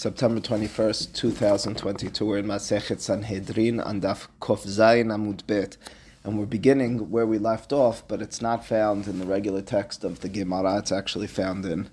September 21st, 2022. We're in Masechet Sanhedrin and Daf Kof Zayin Amud Bet. And we're beginning where we left off, but it's not found in the regular text of the Gemara. It's actually found in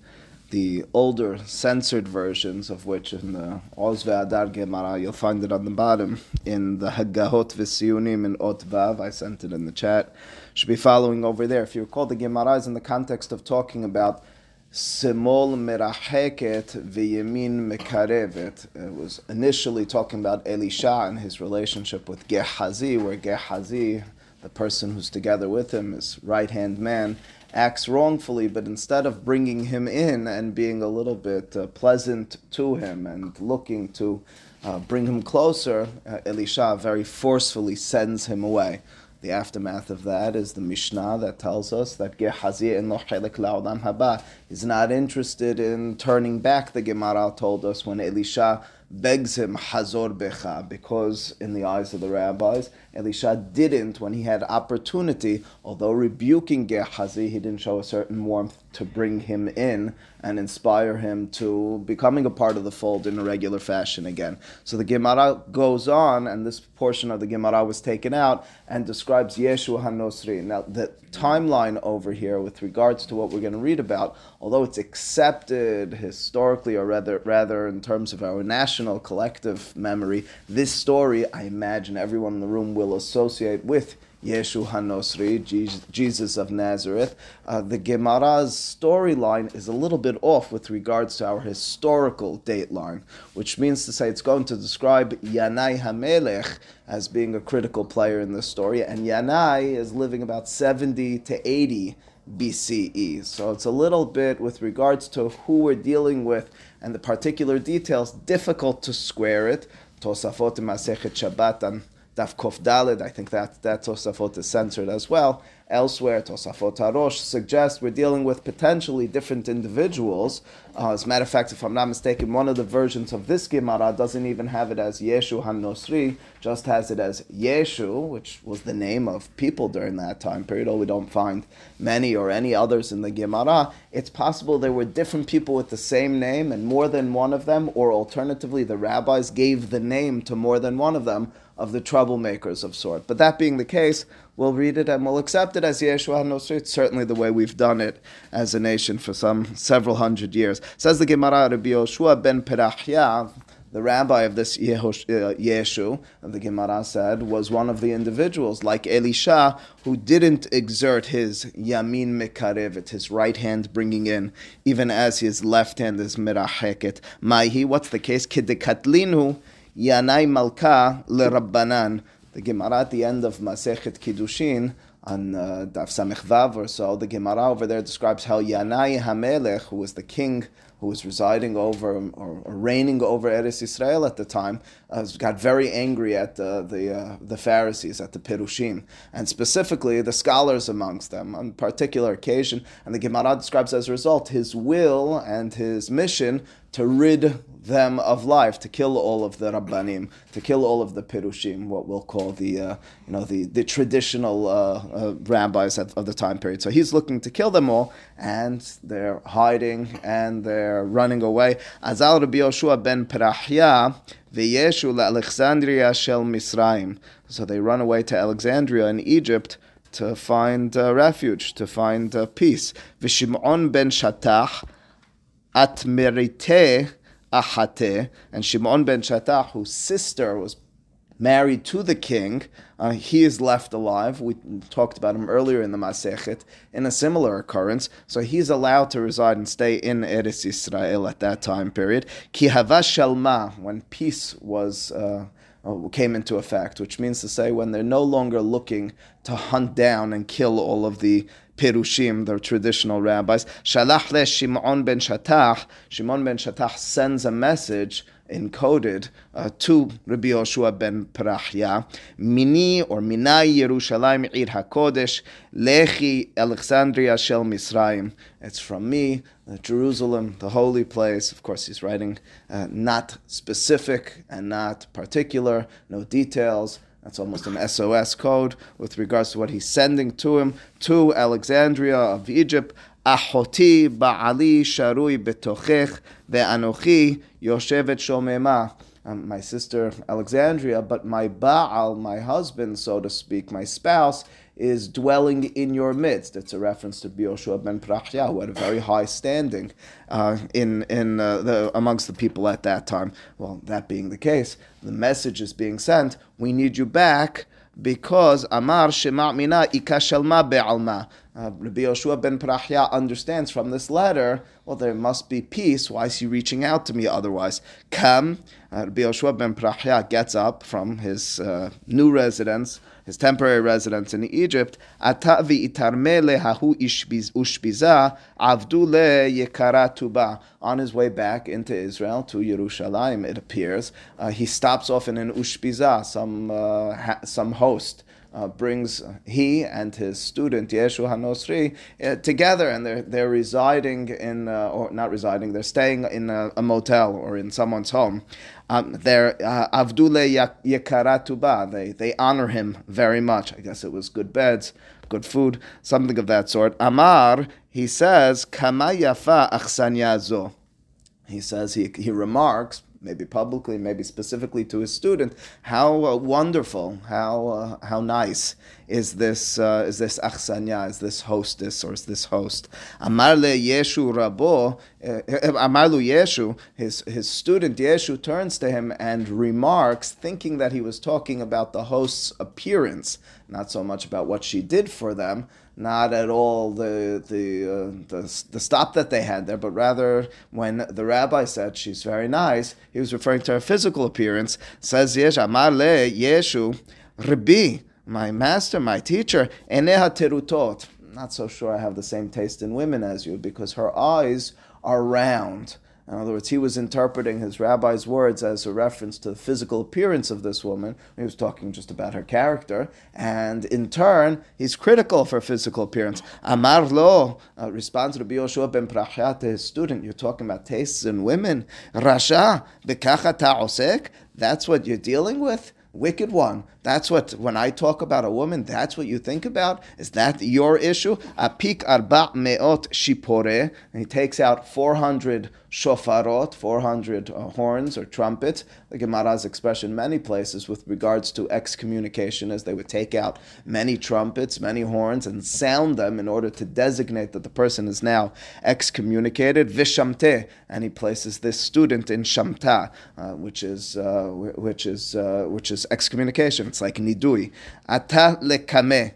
the older censored versions, of which in the Oz Adar Gemara, you'll find it on the bottom. In the Haggahot Visiyunim in Ot Vav, I sent it in the chat. Should be following over there. If you recall, the Gemara is in the context of talking about Simol meracheket v'yemin mekarevet. It was initially talking about Elisha and his relationship with Gehazi, where Gehazi, the person who's together with him, his right hand man, acts wrongfully, but instead of bringing him in and being a little bit uh, pleasant to him and looking to uh, bring him closer, uh, Elisha very forcefully sends him away. The aftermath of that is the Mishnah that tells us that Gehazi in Lochelik La'olam Haba is not interested in turning back. The Gemara told us when Elisha begs him Hazor Becha because in the eyes of the rabbis, Elisha didn't when he had opportunity, although rebuking Gehazi, he didn't show a certain warmth to bring him in and inspire him to becoming a part of the fold in a regular fashion again. So the Gemara goes on, and this portion of the Gemara was taken out and describes Yeshua HaNosri. Now, the timeline over here with regards to what we're going to read about, although it's accepted historically, or rather, rather in terms of our national collective memory, this story, I imagine everyone in the room will associate with Yeshu HaNosri, Jesus of Nazareth. Uh, the Gemara's storyline is a little bit off with regards to our historical dateline, which means to say it's going to describe Yanai HaMelech as being a critical player in this story, and Yanai is living about 70 to 80 BCE. So it's a little bit with regards to who we're dealing with and the particular details, difficult to square it. Tosafot Masechet Shabbat and Daf Kof Dalid, I think that, that Tosafot is censored as well. Elsewhere, Tosafot Harosh suggests we're dealing with potentially different individuals. Uh, as a matter of fact, if I'm not mistaken, one of the versions of this Gemara doesn't even have it as Yeshu Han-Nosri, just has it as Yeshu, which was the name of people during that time period, although we don't find many or any others in the Gemara. It's possible there were different people with the same name and more than one of them, or alternatively, the rabbis gave the name to more than one of them of the troublemakers of sort. But that being the case, we'll read it and we'll accept it as Yeshua HaNosri. It's certainly the way we've done it as a nation for some several hundred years. Says the Gemara, Rabbi Yoshua ben Perachia, the rabbi of this uh, Yeshu, the Gemara said, was one of the individuals, like Elisha, who didn't exert his yamin mekarevet, his right hand bringing in, even as his left hand is miracheket. Maihi, what's the case? Kidekatlinu Yanai Malka Lerabbanan. The Gemara at the end of Masechet Kiddushin on uh, Daf Samech or so, the Gemara over there describes how Yanai Hamelech, who was the king who was residing over or, or reigning over Eretz Israel at the time, uh, got very angry at uh, the uh, the Pharisees, at the Perushim, and specifically the scholars amongst them on particular occasion. And the Gemara describes as a result his will and his mission to rid them of life, to kill all of the Rabbanim, to kill all of the Pirushim, what we'll call the, uh, you know, the, the traditional uh, uh, rabbis of, of the time period. So he's looking to kill them all, and they're hiding and they're running away. Azal Rabbi Yoshua ben Perachia, v'yeshu Alexandria shel Misraim. So they run away to Alexandria in Egypt to find uh, refuge, to find uh, peace. V'Shimon ben Shatach, at Merite Ahate, and Shimon ben Shatach, whose sister was married to the king, uh, he is left alive. We talked about him earlier in the Masechet in a similar occurrence. So he's allowed to reside and stay in Eretz Israel at that time period. Ki shalma, when peace was. Uh, uh, came into effect, which means to say when they're no longer looking to hunt down and kill all of the Perushim, the traditional rabbis. Shalach le Shimon ben Shatach. Shimon ben Shatach sends a message encoded uh, to Rabbi Yoshua ben Perachia. Mini or Minai Yerushalayim Ir HaKodesh Lechi Alexandria Shel Misraim. It's from me, uh, Jerusalem, the holy place. Of course, he's writing uh, not specific and not particular, no details. That's almost an SOS code with regards to what he's sending to him to Alexandria of Egypt. אחותי בעלי שרוי בתוכך, ואנוכי יושבת שוממה. Um, my sister Alexandria, but my Baal, my husband, so to speak, my spouse, is dwelling in your midst. It's a reference to Bioshua ben Prachya, who had a very high standing uh, in, in uh, the, amongst the people at that time. Well, that being the case, the message is being sent, we need you back because Amar Shema Mina Ikashalma Be'alma. Uh, Rabbi Yoshua ben Prachya understands from this letter, well, there must be peace. Why is he reaching out to me otherwise? Come, uh, Rabbi Yoshua ben Prachya gets up from his uh, new residence, his temporary residence in Egypt. Hahu ushbiza. On his way back into Israel to Yerushalayim, it appears, uh, he stops off in an ushbiza, some uh, ha- some host uh, brings he and his student Yeshu Hanosri uh, together, and they're they're residing in uh, or not residing, they're staying in a, a motel or in someone's home. Um, they're uh, Avdule Yekaratuba. They they honor him very much. I guess it was good beds, good food, something of that sort. Amar he says Kama achsanyazo. He says he he remarks maybe publicly, maybe specifically to his student, how uh, wonderful, how uh, how nice is this uh, is this achsanya, is this hostess or is this host? Amar le Yeshu Rabo, uh, Yeshu, his his student Yeshu turns to him and remarks, thinking that he was talking about the host's appearance, not so much about what she did for them not at all the the, uh, the the stop that they had there, but rather when the rabbi said she's very nice, he was referring to her physical appearance. Says Yesh Amar le Yeshu Rabbi, my master, my teacher, Eneha Terutot. Not so sure I have the same taste in women as you because her eyes are round. In other words, he was interpreting his rabbi's words as a reference to the physical appearance of this woman. He was talking just about her character, and in turn, he's critical her physical appearance. Amar lo uh, responds to Yoshua ben Prachya to his student. You're talking about tastes in women. Rasha bekacha ta'osek. That's what you're dealing with wicked one. That's what, when I talk about a woman, that's what you think about? Is that your issue? Apik arba meot shipore. And he takes out 400 shofarot, 400 uh, horns or trumpets. The Gemara's expression many places with regards to excommunication, as they would take out many trumpets, many horns, and sound them in order to designate that the person is now excommunicated. Vishamte, and he places this student in shamta, uh, which is uh, which is uh, which is excommunication. It's like nidui. Ata lekame.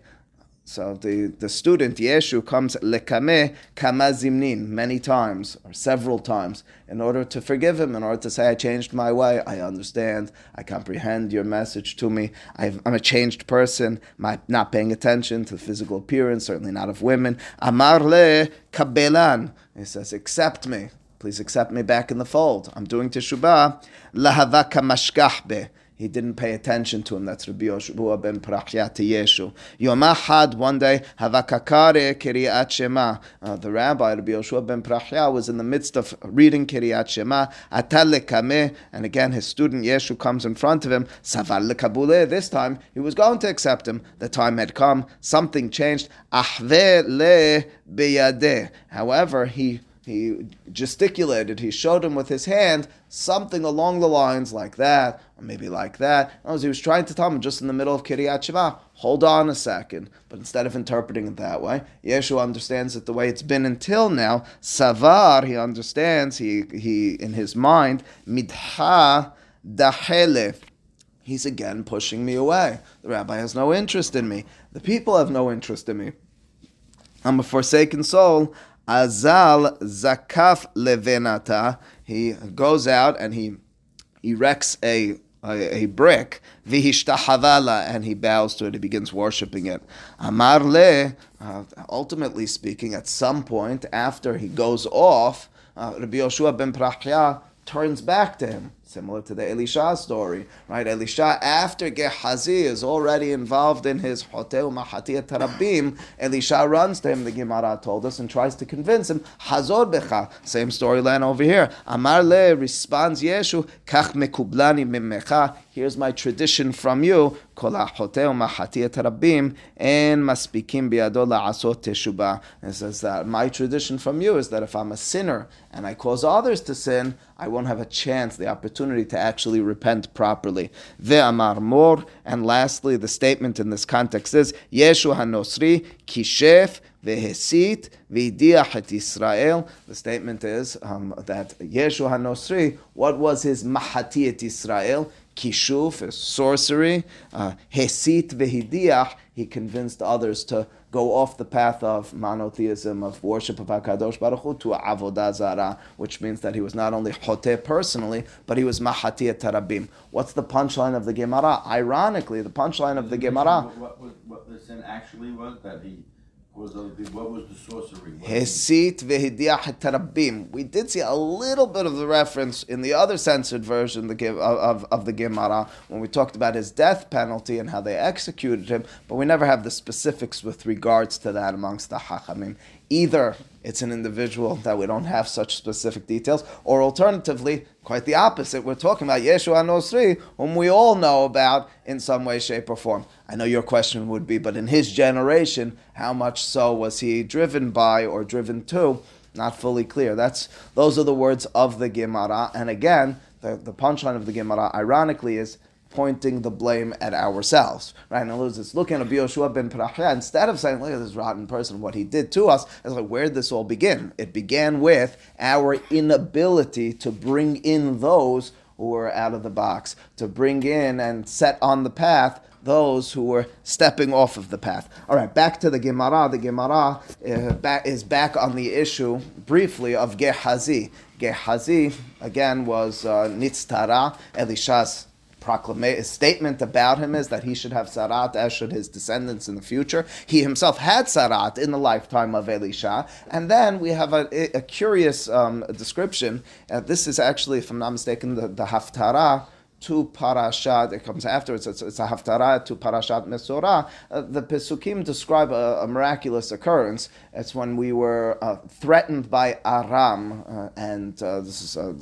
So the, the student Yeshu comes lekame kamazimnin many times or several times in order to forgive him, in order to say, I changed my way, I understand, I comprehend your message to me, i am a changed person, my not paying attention to the physical appearance, certainly not of women. Amar le kabelan. He says, accept me. Please accept me back in the fold. I'm doing teshubah. Lahava kamashkah he didn't pay attention to him. That's Rabbi Yoshua ben Prachya to Yeshu. Yom Ahad, one day, Havakakare Kiryat Shema. Uh, the rabbi, Rabbi Yoshua ben Prachya, was in the midst of reading Kiryat Shema. Atal lekame, and again his student Yeshu comes in front of him. Savar lekabule. This time he was going to accept him. The time had come. Something changed. Ahve le beyadeh. However, he he gesticulated, he showed him with his hand something along the lines like that, or maybe like that. As he was trying to tell him just in the middle of Kiryat Shema, hold on a second. But instead of interpreting it that way, Yeshua understands it the way it's been until now. Savar, he understands, he, he in his mind, midha dahele. He's again pushing me away. The rabbi has no interest in me. The people have no interest in me. I'm a forsaken soul. Azal zakaf levenata. He goes out and he erects a a, a brick, vihishtahavala, and he bows to it. He begins worshiping it. Amar le, uh, ultimately speaking, at some point after he goes off, uh, Rabbi Yoshua ben Prachya turns back to him similar to the Elisha story, right? Elisha, after Gehazi is already involved in his Hoteu Mahatia Tarabim, Elisha runs to him, the Gemara told us, and tries to convince him, Hazor Becha, same storyline over here. Amar Le responds Yeshu, Kach Mekublani Mimecha, here's my tradition from you, Kolah HaHoteu Mahatia Tarabim, and Maspikim Biado La'asot Teshubah. It says that my tradition from you is that if I'm a sinner and I cause others to sin, I won't have a chance, the opportunity to actually repent properly. Ve'amar mor. And lastly, the statement in this context is, Yeshu hanosri kishef vehesit v'diach et Israel. The statement is um, that Yeshu hanosri, what was his mahati et Israel? kishuf is sorcery. Uh, hesit vehidiach, he convinced others to go off the path of monotheism, of worship of HaKadosh Baruch Hu, to avodah zara, which means that he was not only chote personally, but he was mahati tarabim. What's the punchline of the Gemara? Ironically, the punchline of the Gemara... What, what, what the sin actually was, that he was the, what was the sorcery? Hesit. We did see a little bit of the reference in the other censored version of, of, of the Gemara when we talked about his death penalty and how they executed him, but we never have the specifics with regards to that amongst the Hachamim. Either it's an individual that we don't have such specific details, or alternatively, quite the opposite. We're talking about Yeshua Nosri, whom we all know about in some way, shape, or form. I know your question would be, but in his generation, how much so was he driven by or driven to? Not fully clear. That's those are the words of the Gemara, and again, the, the punchline of the Gemara, ironically, is pointing the blame at ourselves. Right? In other words, it's looking at Yoshua ben Parachya, instead of saying, look at this rotten person, what he did to us, it's like, where did this all begin? It began with our inability to bring in those who were out of the box, to bring in and set on the path those who were stepping off of the path. All right, back to the Gemara. The Gemara uh, is back on the issue briefly of Gehazi. Gehazi, again, was uh, Nitztara, Elisha's proclamation statement about him is that he should have sarat as should his descendants in the future. He himself had sarat in the lifetime of Elisha, and then we have a, a curious um, description. Uh, this is actually, if I'm not mistaken, the, the Haftarah to Parashat, it comes afterwards, it's, it's a Haftarah to Parashat Mesorah. Uh, the Pesukim describe a, a, miraculous occurrence. It's when we were uh, threatened by Aram, uh, and uh, this is, uh,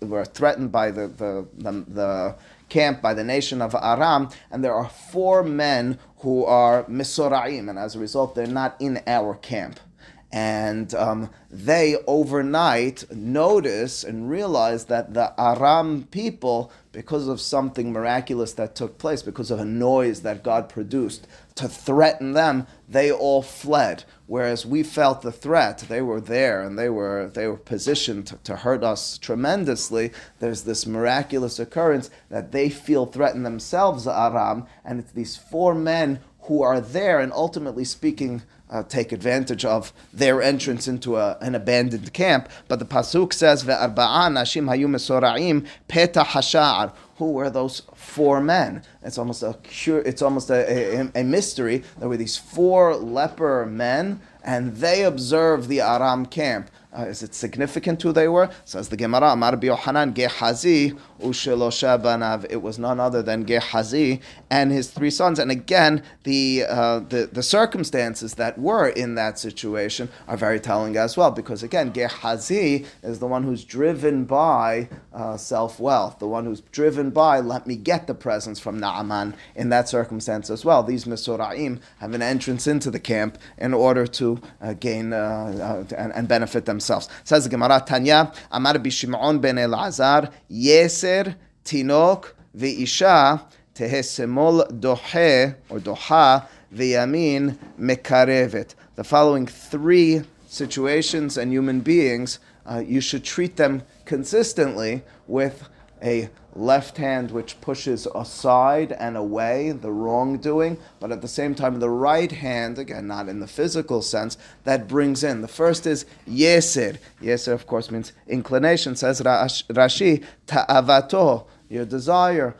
we were threatened by the, the, the, the camp by the nation of Aram, and there are four men who are Misoraim, and as a result, they're not in our camp. And um, they overnight notice and realize that the Aram people, because of something miraculous that took place, because of a noise that God produced to threaten them, they all fled. Whereas we felt the threat, they were there and they were they were positioned to, to hurt us tremendously. There's this miraculous occurrence that they feel threatened themselves, Aram, and it's these four men who are there and ultimately speaking uh, take advantage of their entrance into a, an abandoned camp. But the pasuk says, "Ve'arba'a nashim hayu mesora'im peta hashar." Who were those four men? It's almost a cure, It's almost a, a, a mystery. There were these four leper men, and they observed the Aram camp. Uh, is it significant who they were? Says the Gemara, Amar Yohanan Gehazi Banav. It was none other than Gehazi and his three sons. And again, the, uh, the, the circumstances that were in that situation are very telling as well, because again, Gehazi is the one who's driven by uh, self wealth, the one who's driven by, let me get the presents from Naaman in that circumstance as well. These Mesoraim have an entrance into the camp in order to uh, gain uh, uh, and, and benefit them themselves. Says the Gemara Tanya, Amar Bishimon ben Elazar, Yeser Tinok ve'isha tehesemol dohe or doha ve'yamin mekarevet. The following three situations and human beings, uh, you should treat them consistently with a left hand which pushes aside and away the wrongdoing, but at the same time the right hand, again not in the physical sense, that brings in. The first is yeser. Yeser, of course, means inclination, says Rashi, ta'avato, your desire,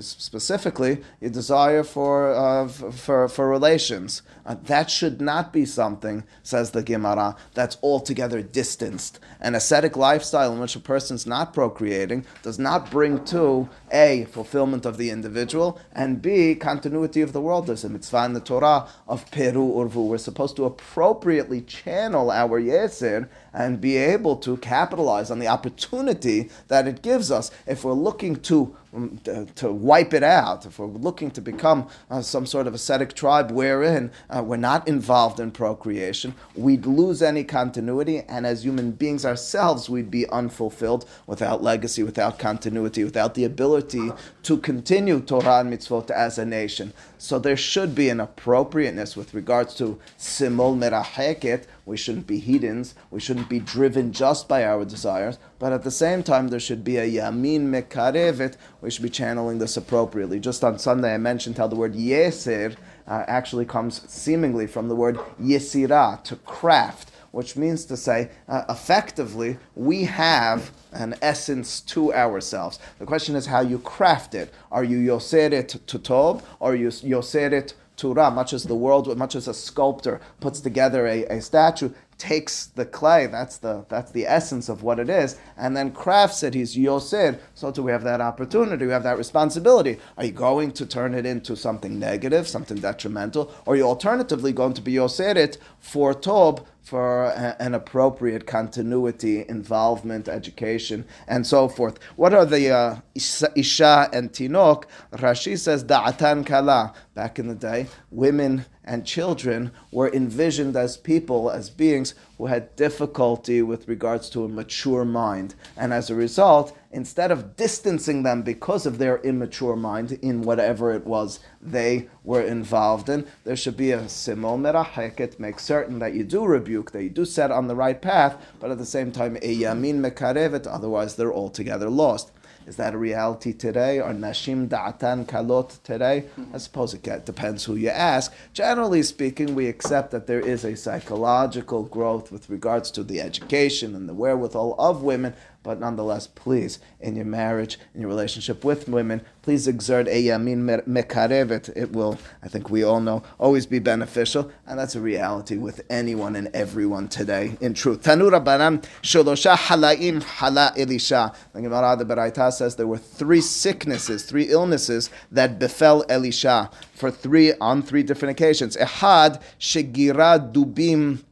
specifically your desire for, uh, for, for relations. Uh, that should not be something, says the Gemara, that's altogether distanced. An ascetic lifestyle in which a person's not procreating does not bring to A, fulfillment of the individual, and B, continuity of the world. There's a mitzvah in the Torah of Peru Urvu. We're supposed to appropriately channel our Yesir and be able to capitalize on the opportunity that it gives us. If we're looking to um, to wipe it out, if we're looking to become uh, some sort of ascetic tribe wherein uh, we're not involved in procreation, we'd lose any continuity, and as human beings ourselves, we'd be unfulfilled without legacy, without continuity, without the ability to continue Torah and mitzvot as a nation. So there should be an appropriateness with regards to simul meraheket. We shouldn't be heathens. We shouldn't be driven just by our desires. But at the same time, there should be a yamin mekarevet. We should be channeling this appropriately. Just on Sunday, I mentioned how the word yeser uh, actually comes seemingly from the word yesira, to craft which means to say, uh, effectively, we have an essence to ourselves. The question is how you craft it. Are you yoseret to tob, or you yoseret to? Much as the world, much as a sculptor puts together a, a statue, takes the clay, that's the that's the essence of what it is, and then crafts it. He's yosir. So do we have that opportunity? We have that responsibility. Are you going to turn it into something negative, something detrimental, or are you alternatively going to be yosir it for tob? for a, an appropriate continuity, involvement, education, and so forth. What are the uh, Isha and Tinok? Rashi says Da'atan Kala. Back in the day, women and children were envisioned as people, as beings who had difficulty with regards to a mature mind. And as a result, instead of distancing them because of their immature mind in whatever it was they were involved in, there should be a simul meraheket, make certain that you do rebuke, that you do set on the right path, but at the same time, a yamin mekarevet, otherwise they're altogether lost. Is that a reality today? Are nashim da'atan kalot today? Mm-hmm. I suppose it depends who you ask. Generally speaking, we accept that there is a psychological growth with regards to the education and the wherewithal of women, but nonetheless, please, in your marriage, in your relationship with women, please exert a yamin mekarevet. It will, I think we all know, always be beneficial, and that's a reality with anyone and everyone today, in truth. Tanura Baram Sholosha Halaim Hala Elisha. The Gemara the Baraita says there were three sicknesses, three illnesses that befell Elisha for three on three different occasions. Ehad Shegira Dubim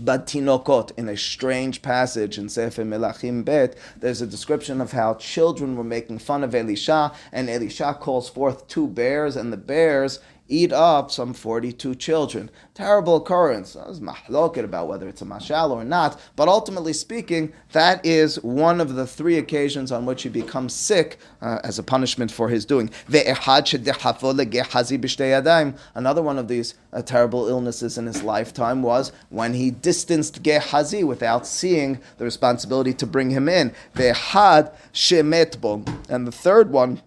Batinokot, in a strange passage in Sefer Melachim Bet, there's a description of how children were making fun of Elisha, and Elisha calls forth two bears, and the bears eat up some 42 children. Terrible occurrence. There's mahloket about whether it's a mashal or not, but ultimately speaking, that is one of the three occasions on which he becomes sick uh, as a punishment for his doing. Another one of these uh, terrible illnesses in his lifetime was when he distanced Gehazi without seeing the responsibility to bring him in. And the third one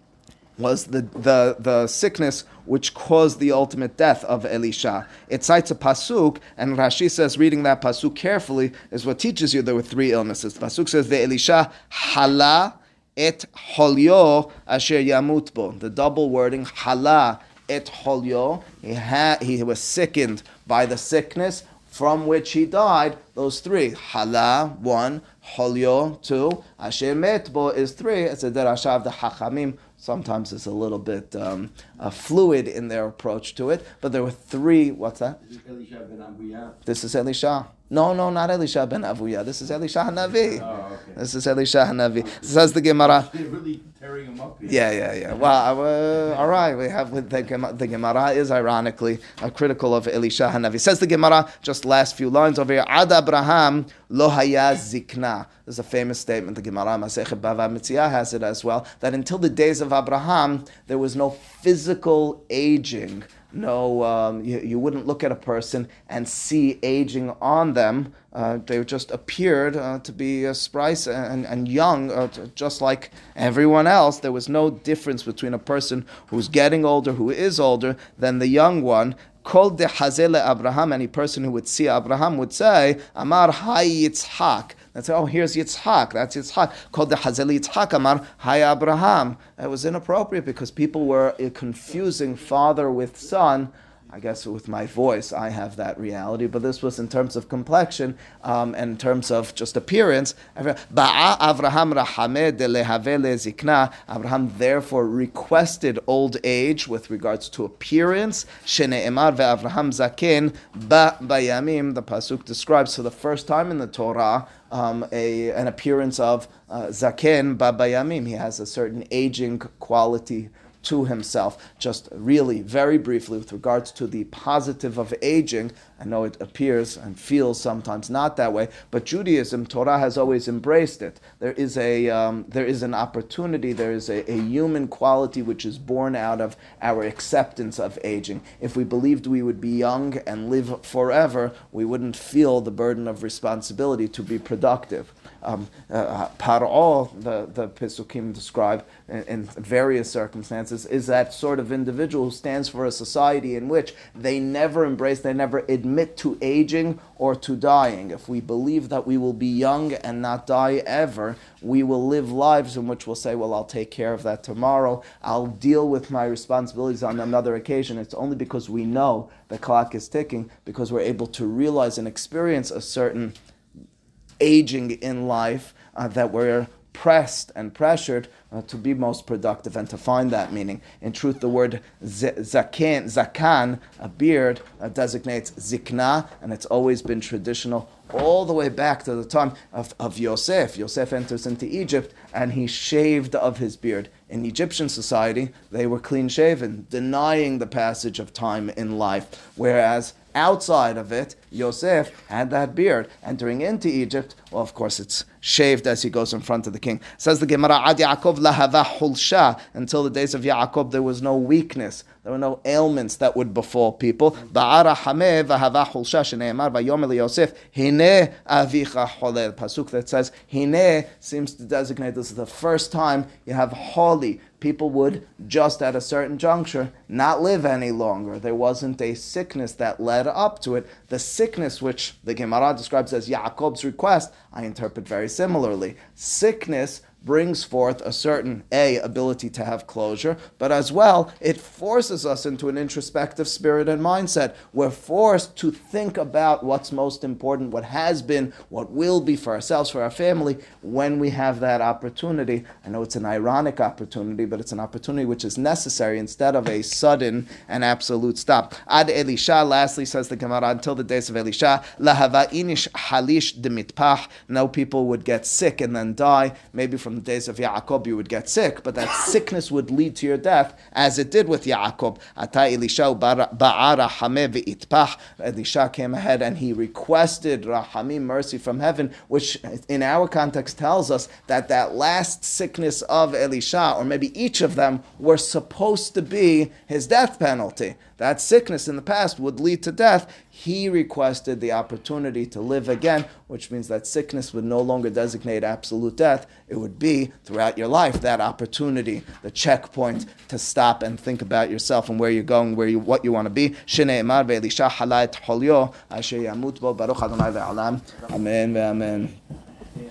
was the, the, the sickness which caused the ultimate death of Elisha. It cites a pasuk, and Rashi says reading that pasuk carefully is what teaches you there were three illnesses. The pasuk says the Elisha hala et holyo asher yamut bo. The double wording hala et holyo. He, ha- he was sickened by the sickness from which he died. Those three hala one, holyo two, asher metbo is three. It's a derasha of the hachamim sometimes it's a little bit um, uh, fluid in their approach to it. But there were three. What's that? This is Elisha. Bin abuya this is elisha no, no, not Elisha ben Avuya. This is Elisha Hanavi. Oh, okay. This is Elisha Hanavi. Says the Gemara. They're really tearing him up here. Yeah, yeah, yeah. Well, uh, all right. We have the, the Gemara is ironically uh, critical of Elisha Hanavi. Says the Gemara. Just last few lines over here. Ad Abraham lo haya zikna. There's a famous statement. The Gemara Masechet Bava Metzia has it as well. That until the days of Abraham, there was no physical aging no, um, you, you wouldn't look at a person and see aging on them. Uh, they just appeared uh, to be uh, sprice and, and young, uh, just like everyone else. There was no difference between a person who's getting older, who is older, than the young one. called the de Abraham, any person who would see Abraham would say, Amar Hay Yitzhak and say, oh, here's Yitzhak, that's Yitzhak. Called the Hazeli Yitzhak Amar, Hi Abraham. It was inappropriate because people were confusing father with son. I guess with my voice, I have that reality, but this was in terms of complexion um, and in terms of just appearance. Ba'a Abraham Abraham therefore requested old age with regards to appearance. Shene'emar ve'Avraham zaken ba bayamim. The pasuk describes for the first time in the Torah um, a, an appearance of uh, zaken ba bayamim. He has a certain aging quality to himself. Just really, very briefly, with regards to the positive of aging, I know it appears and feels sometimes not that way, but Judaism, Torah has always embraced it. There is a um, there is an opportunity, there is a, a human quality which is born out of our acceptance of aging. If we believed we would be young and live forever, we wouldn't feel the burden of responsibility to be productive. Um, uh, Paro, the, the Pisukim describe in, in, various circumstances, is that sort of individual who stands for a society in which they never embrace, they never admit to aging or to dying. If we believe that we will be young and not die ever, we will live lives in which we'll say, Well, I'll take care of that tomorrow. I'll deal with my responsibilities on another occasion. It's only because we know the clock is ticking, because we're able to realize and experience a certain aging in life uh, that we're pressed and pressured uh, to be most productive and to find that meaning. In truth, the word zaken, zakan, a beard, uh, designates zikna, and it's always been traditional all the way back to the time of, of Yosef. Yosef enters into Egypt and he shaved of his beard. In Egyptian society, they were clean shaven, denying the passage of time in life. Whereas outside of it, Yosef had that beard. Entering into Egypt, well, of course, it's shaved as he goes in front of the king. Says the Gemara, Ad Yaakov lahava hulsha. Until the days of Yaakov, there was no weakness. There were no ailments that would befall people. Ba'ara hameh v'hava hulsha Yosef pasuk that says hine seems to designate this is the first time you have holy people would just at a certain juncture not live any longer. There wasn't a sickness that led up to it. The sickness which the Gemara describes as Yaakov's request, I interpret very similarly. Sickness brings forth a certain a ability to have closure, but as well it forces us into an introspective spirit and mindset. We're forced to think about what's most important, what has been, what will be for ourselves, for our family, when we have that opportunity. I know it's an ironic opportunity, but it's an opportunity which is necessary instead of a sudden and absolute stop. Ad Elisha, lastly, says the Gemara, until the days of Elisha, lahava inish halish demitpah. No people would get sick and then die, maybe from the days of Yaakov you would get sick, but that sickness would lead to your death, as it did with Yaakov. Ata Elisha ba'ara. Elisha came ahead and he requested rahamim, mercy from heaven, which in our context tells us that that last sickness of Elisha, or maybe each of them, were supposed to be his death penalty that sickness in the past would lead to death, he requested the opportunity to live again, which means that sickness would no longer designate absolute death. It would be throughout your life that opportunity, the checkpoint to stop and think about yourself and where you're going, where you what you want to be. Amen. Amen.